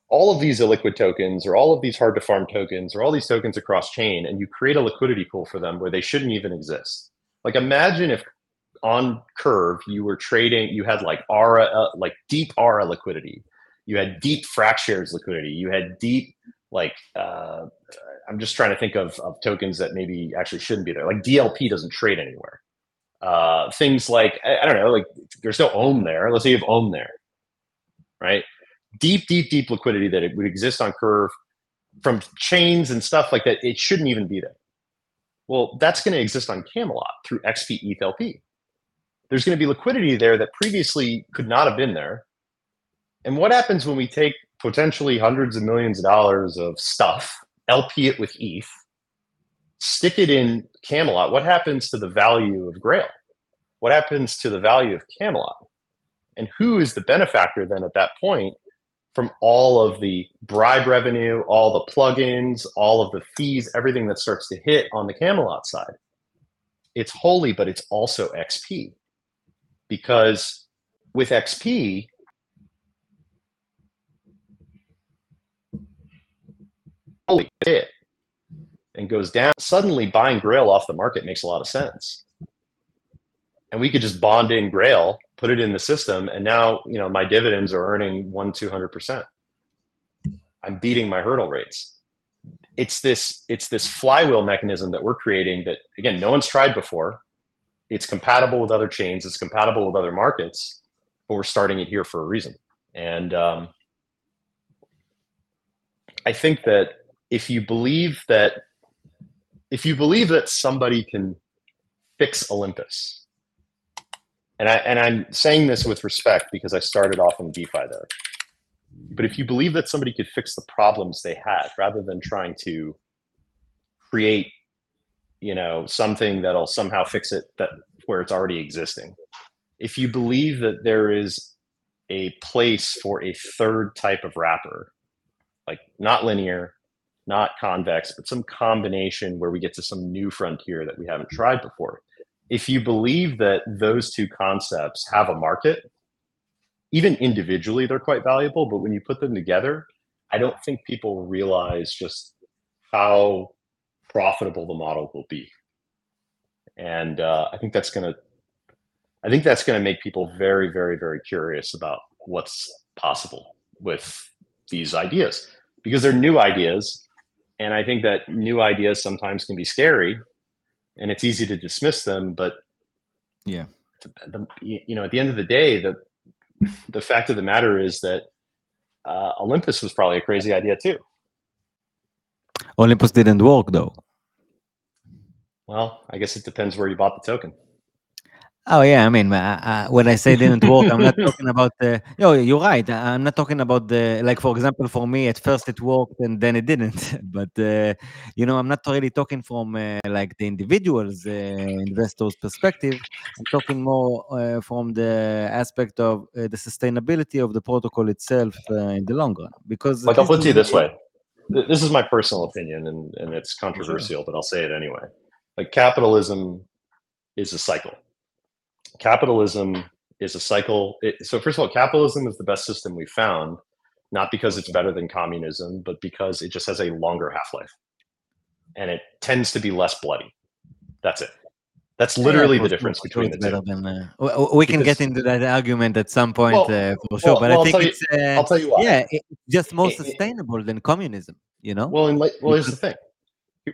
all of these illiquid tokens or all of these hard to farm tokens or all these tokens across chain and you create a liquidity pool for them where they shouldn't even exist? Like imagine if on Curve you were trading, you had like ARA, uh, like deep ARA liquidity, you had deep FraxShares liquidity, you had deep like uh, I'm just trying to think of, of tokens that maybe actually shouldn't be there. Like DLP doesn't trade anywhere. Uh, things like I, I, don't know, like there's no Ohm there. Let's say you have Ohm there, right? Deep, deep, deep liquidity that it would exist on Curve from chains and stuff like that. It shouldn't even be there. Well, that's going to exist on Camelot through XP ETH LP. There's going to be liquidity there that previously could not have been there. And what happens when we take potentially hundreds of millions of dollars of stuff LP it with ETH, stick it in Camelot, what happens to the value of Grail? What happens to the value of Camelot? And who is the benefactor then at that point from all of the bribe revenue, all the plugins, all of the fees, everything that starts to hit on the Camelot side? It's holy, but it's also XP. Because with XP, holy shit and goes down, suddenly buying Grail off the market makes a lot of sense. And we could just bond in Grail, put it in the system, and now you know my dividends are earning one two hundred percent. I'm beating my hurdle rates. It's this it's this flywheel mechanism that we're creating that again no one's tried before. It's compatible with other chains. It's compatible with other markets, but we're starting it here for a reason. And um, I think that if you believe that if you believe that somebody can fix Olympus, and I and I'm saying this with respect because I started off in DeFi there. But if you believe that somebody could fix the problems they had rather than trying to create, you know, something that'll somehow fix it that where it's already existing. If you believe that there is a place for a third type of wrapper, like not linear, not convex, but some combination where we get to some new frontier that we haven't tried before. If you believe that those two concepts have a market, even individually, they're quite valuable. But when you put them together, I don't think people realize just how profitable the model will be. And uh, I think that's going to, I think that's going to make people very, very, very curious about what's possible with these ideas because they're new ideas and I think that new ideas sometimes can be scary, and it's easy to dismiss them. But yeah, the, you know, at the end of the day, the the fact of the matter is that uh, Olympus was probably a crazy idea too. Olympus didn't work though. Well, I guess it depends where you bought the token. Oh yeah, I mean, uh, uh, when I say didn't work, I'm not talking about the. No, you're right. I'm not talking about the like, for example, for me, at first it worked and then it didn't. but uh, you know, I'm not really talking from uh, like the individual's uh, investors' perspective. I'm talking more uh, from the aspect of the sustainability of the protocol itself in the long run. Because like I'll put it this way, this is my personal opinion, and and it's controversial, but I'll say it anyway. Like capitalism is a cycle capitalism is a cycle. It, so first of all, capitalism is the best system we found, not because it's better than communism, but because it just has a longer half life, and it tends to be less bloody. That's it. That's literally the difference between the two. Than, uh, we can because, get into that argument at some point well, uh, for sure, well, but well, I think it's uh, I'll tell you why. Yeah, it's just more it, sustainable it, than communism. You know. Well, in, well, here's the thing.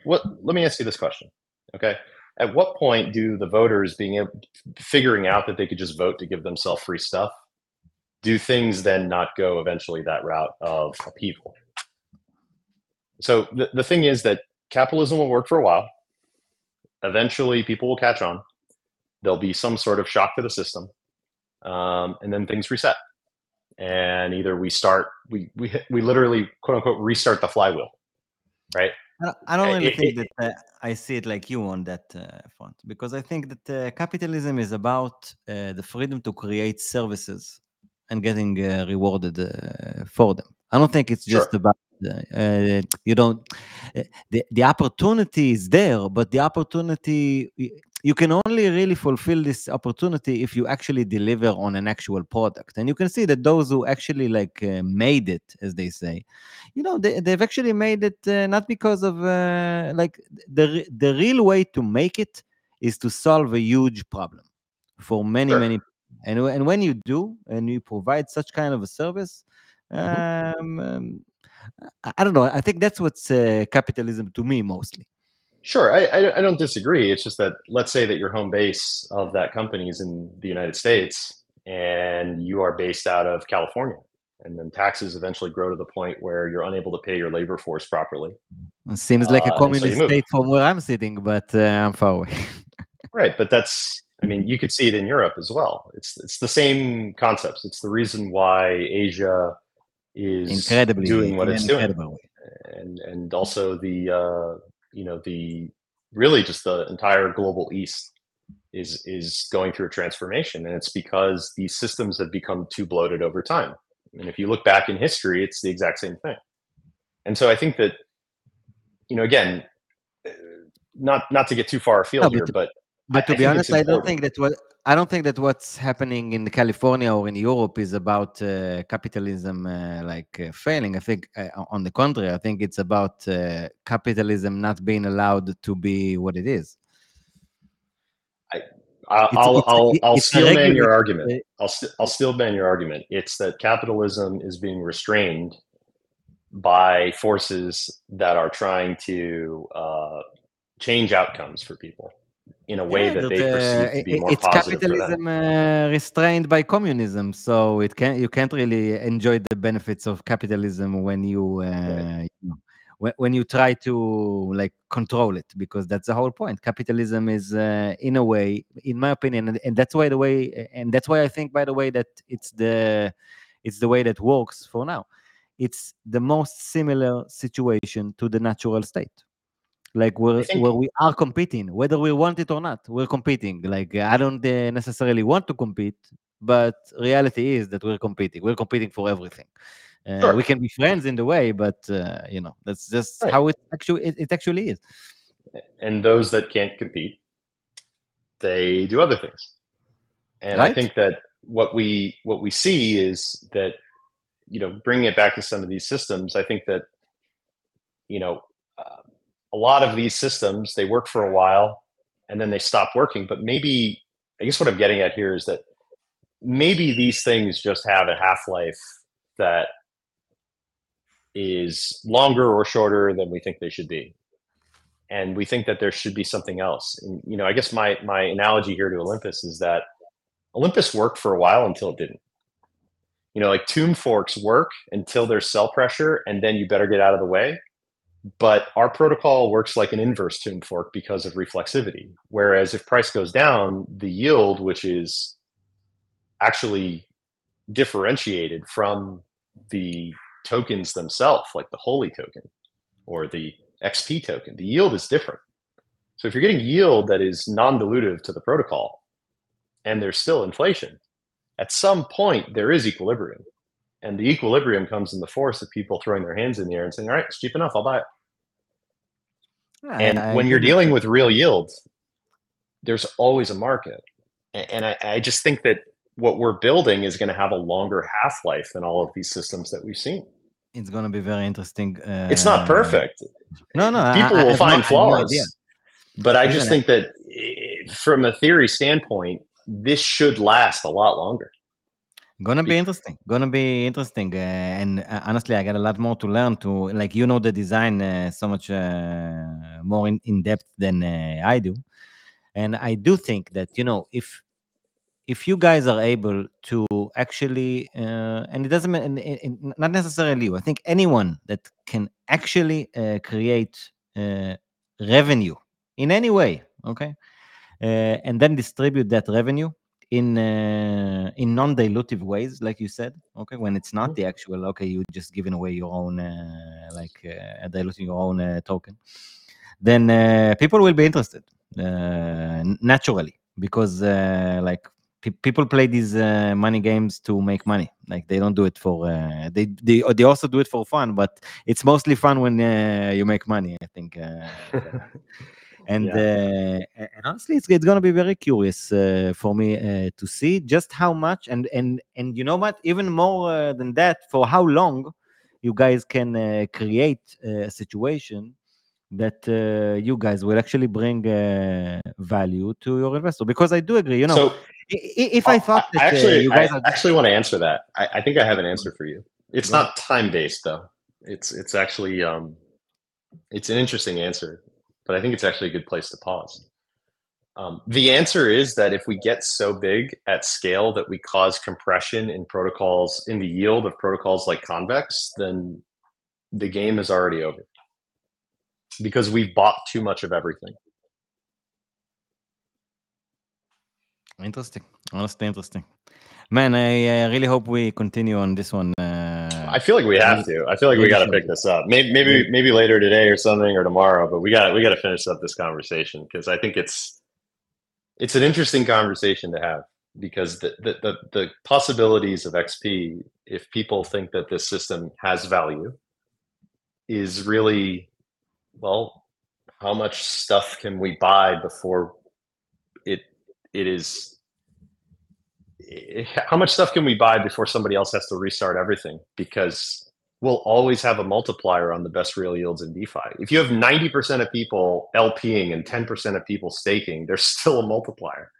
what let me ask you this question okay at what point do the voters being able figuring out that they could just vote to give themselves free stuff do things then not go eventually that route of upheaval so the, the thing is that capitalism will work for a while eventually people will catch on there'll be some sort of shock to the system um, and then things reset and either we start we we we literally quote unquote restart the flywheel right I don't really it, think it, that uh, I see it like you on that uh, front because I think that uh, capitalism is about uh, the freedom to create services and getting uh, rewarded uh, for them. I don't think it's just sure. about you don't the the opportunity is there, but the opportunity you can only really fulfill this opportunity if you actually deliver on an actual product and you can see that those who actually like uh, made it as they say you know they, they've actually made it uh, not because of uh, like the the real way to make it is to solve a huge problem for many sure. many and, and when you do and you provide such kind of a service mm-hmm. um, um, I, don't know i think that's what's uh, capitalism to me mostly Sure, I, I, don't disagree. It's just that let's say that your home base of that company is in the United States and you are based out of California, and then taxes eventually grow to the point where you're unable to pay your labor force properly. It seems like a uh, communist so state from where I'm sitting, but uh, I'm far away. right, but that's I mean, you could see it in Europe as well. It's it's the same concepts. It's the reason why Asia is incredibly doing what it's doing, and and also the uh, you know the really just the entire global east is is going through a transformation. And it's because these systems have become too bloated over time. And if you look back in history it's the exact same thing. And so i think that you know again uh, not not to get too far afield no, here but but to I, be honest i don't think that what I don't think that what's happening in California or in Europe is about uh, capitalism uh, like uh, failing. I think, uh, on the contrary, I think it's about uh, capitalism not being allowed to be what it is. I, I'll, it's, I'll, I'll, I'll steelman your argument. I'll, st- I'll still ban your argument. It's that capitalism is being restrained by forces that are trying to uh, change outcomes for people in a way yeah, that they perceive to be more it's capitalism uh, restrained by communism so it can you can't really enjoy the benefits of capitalism when you, uh, right. you know, when, when you try to like control it because that's the whole point. Capitalism is uh, in a way in my opinion and, and that's why the way and that's why i think by the way that it's the it's the way that works for now. It's the most similar situation to the natural state like where where we are competing whether we want it or not we're competing like i don't uh, necessarily want to compete but reality is that we're competing we're competing for everything uh, sure. we can be friends in the way but uh, you know that's just right. how it actually it, it, actually is and those that can't compete they do other things and right? i think that what we what we see is that you know bringing it back to some of these systems i think that you know a lot of these systems they work for a while and then they stop working. But maybe i guess what i'm getting at here is that maybe these things just have a half-life that is longer or shorter than we think they should be. And we think that there should be something else. And you know i guess my my analogy here to olympus is that olympus worked for a while until it didn't. You know like tomb forks work until there's sell pressure and then you better get out of the way but our protocol works like an inverse tomb fork because of reflexivity. Whereas if price goes down, the yield, which is actually differentiated from the tokens themselves, like the holy token or the XP token, the yield is different. So if you're getting yield that is non-dilutive to the protocol and there's still inflation, at some point there is equilibrium. And the equilibrium comes in the force of people throwing their hands in the air and saying, all right, it's cheap enough, I'll buy it. Yeah, and I, when you're dealing with real yields, there's always a market. And I, I just think that what we're building is going to have a longer half life than all of these systems that we've seen. It's going to be very interesting. Uh, it's not perfect. No, no. People I, will find flaws. No but I just think that eh, from a theory standpoint, this should last a lot longer. Gonna be interesting. Gonna be interesting. Uh, and uh, honestly, I got a lot more to learn. To like, you know, the design uh, so much uh, more in, in depth than uh, I do. And I do think that you know, if if you guys are able to actually, uh, and it doesn't mean not necessarily you. I think anyone that can actually uh, create uh, revenue in any way, okay, uh, and then distribute that revenue in uh, in non-dilutive ways, like you said. Okay, when it's not the actual. Okay, you're just giving away your own, uh, like uh, diluting your own uh, token. Then uh, people will be interested uh, naturally because uh, like pe- people play these uh, money games to make money. Like they don't do it for uh, they they they also do it for fun, but it's mostly fun when uh, you make money. I think. Uh, and Yeah. uh, and honestly it's, it's going to be very curious uh, for me uh, to see just how much and and and you know what even more uh, than that for how long you guys can uh, create a situation that uh, you guys will actually bring uh, value to your investor because i do agree you know So i- i- if i I, thought I that uh, actually, you I guys are actually want to answer that. I, I think I have an answer for you. It's not time based though. It's it's actually um, it's an interesting answer, but I think it's actually a good place to pause. Um, the answer is that if we get so big at scale that we cause compression in protocols in the yield of protocols like Convex, then the game is already over because we've bought too much of everything. interesting honestly interesting man i uh, really hope we continue on this one I feel like we have to. I feel like we got to pick this up. Maybe maybe maybe later today or something or tomorrow. But we got we got to finish up this conversation because I think it's it's an interesting conversation to have because the, the the the possibilities of XP if people think that this system has value is really well how much stuff can we buy before it it is how much stuff can we buy before somebody else has to restart everything because we'll always have a multiplier on the best real yields in DeFi. If you have 90% of people LPing and 10% of people staking, there's still a multiplier.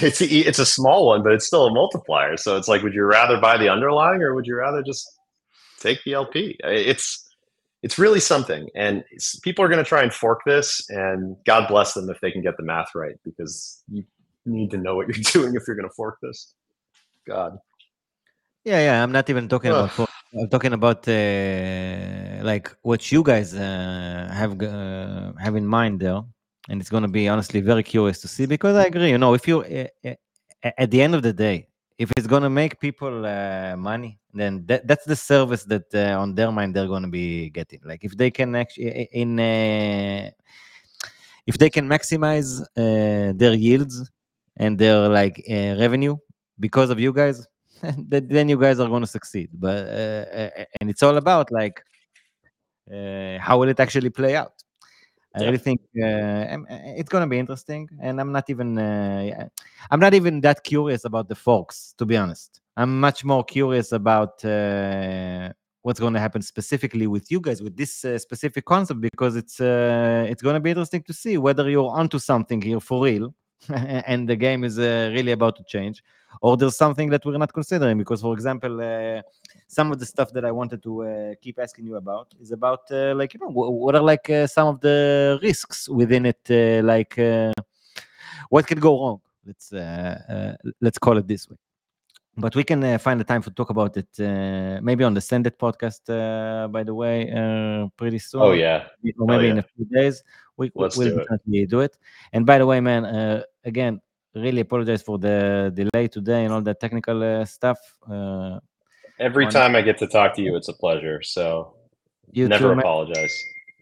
It's a, it's a small one, but it's still a multiplier. So it's like, would you rather buy the underlying or would you rather just take the LP? It's it's really something, and people are going to try and fork this, and God bless them if they can get the math right, because you need to know what you're doing if you're going to fork this. God. Yeah, yeah. I'm not even talking Ugh. about. I'm talking about uh, like what you guys uh, have uh, have in mind there, and it's going to be honestly very curious to see because I agree. You know, if you uh, uh, at the end of the day, if it's going to make people uh, money, then that, that's the service that uh, on their mind they're going to be getting. Like if they can actually in uh, if they can maximize uh, their yields and their like uh, revenue because of you guys then you guys are going to succeed. But uh, uh, and it's all about like uh, how will it actually play out? I really think uh, uh, it's going to be interesting and i'm not even uh, i'm not even that curious about the folks to be honest. I'm much more curious about uh, what's going to happen specifically with you guys with this uh, specific concept because it's uh, it's going to be interesting to see whether you're onto something here for real and the game is uh, really about to change. Or there's something that we're not considering because for example uh, some of the stuff that i wanted to uh, keep asking you about is about uh, like you know what are like uh, some of the risks within it uh, like uh, what could go wrong? Let's let's call it this way but we can uh, find the time to talk about it uh, maybe on the send it podcast uh, by the way uh, pretty soon Oh yeah. or maybe yeah. in a few days we will do it. definitely do it and by the way man uh, again really apologize for the delay today and all the technical uh, stuff uh, Every time I get to talk to you, it's a pleasure. So you never too man.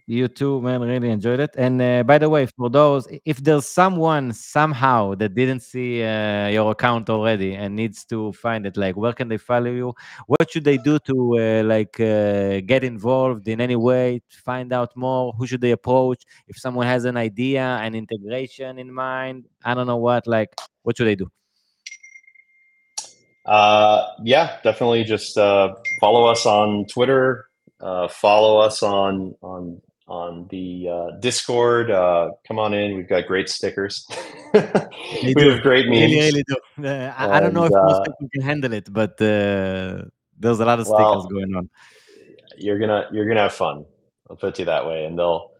You too, man. Really enjoyed it. And uh, by the way, for those, if there's someone somehow that didn't see uh, your account already and needs to find it, like where can they follow you? What should they do to uh, like uh, get involved in any way? To find out more? Who should they approach? If someone has an idea, an integration in mind, I don't know what. Like, what should they do? Uh, yeah, definitely just uh, follow us on Twitter. Uh, follow us on on on the uh, Discord. Uh, come on in. We've got great stickers. we do. have great memes. Really, really do. Uh, I, I don't know if And, most uh, people can handle it, but uh, there's a lot of Well, stickers going on. you're gonna you're gonna have fun. I'll put it to you that way, and they'll,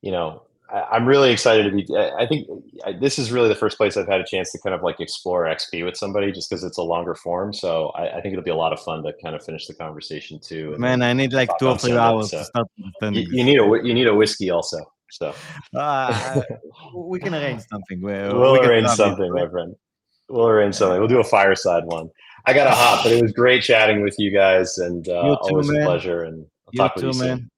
you know, I'm really excited to be. I think I, this is really the first place I've had a chance to kind of like explore XP with somebody, just because it's a longer form. So I, I think it'll be a lot of fun to kind of finish the conversation too. Man, I need like two or three hours so to start You, you need a you need a whiskey also. So Uh, we can arrange something. Where we'll we arrange it. something, my friend. We'll arrange something. We'll do a fireside one. I got to hop, but it was great chatting with you guys, and uh, You too, always a pleasure. And I'll You talk with too, you soon.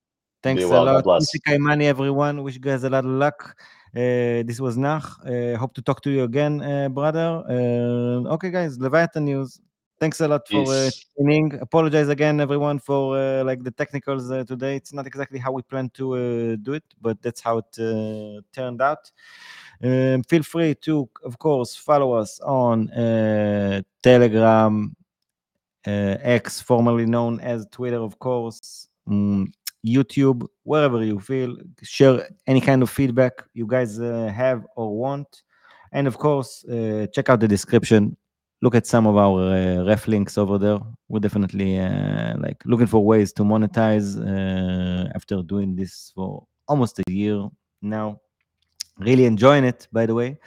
Thanks Be a well. Lot. Isekai Money, everyone. Wish you guys a lot of luck. Uh, this was Nach. Uh, hope to talk to you again, uh, brother. Uh, okay, guys, Leviathan News. Thanks a lot for uh, tuning. Apologize again, everyone, for uh, like the technicals uh, today. It's not exactly how we planned to uh, do it, but that's how it uh, turned out. Um, feel free to, of course, follow us on uh, Telegram, uh, X, formerly known as Twitter, of course, mm, YouTube, wherever you feel. Share any kind of feedback you guys uh, have or want. And of course, uh, check out the description. Look at some of our uh, ref links over there. We're definitely uh, like looking for ways to monetize uh, after doing this for almost a year now. Really enjoying it, by the way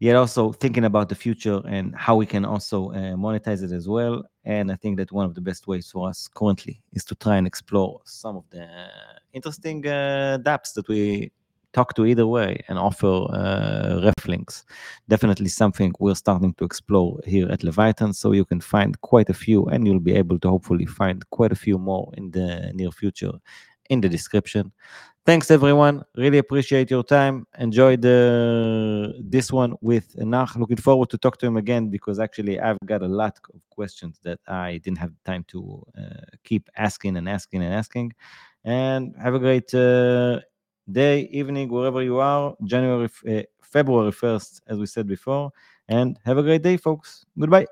yet also thinking about the future and how we can also uh, monetize it as well. And I think that one of the best ways for us currently is to try and explore some of the interesting uh, dApps that we talk to either way and offer uh, ref links. Definitely something we're starting to explore here at Leviathan. So you can find quite a few, and you'll be able to hopefully find quite a few more in the near future in the description. Thanks everyone. Really appreciate your time. Enjoy the this one with Nach. Looking forward to talk to him again because actually I've got a lot of questions that I didn't have time to uh, keep asking and asking and asking. And have a great uh, day, evening, wherever you are. January, uh, February first, as we said before. And have a great day, folks. Goodbye.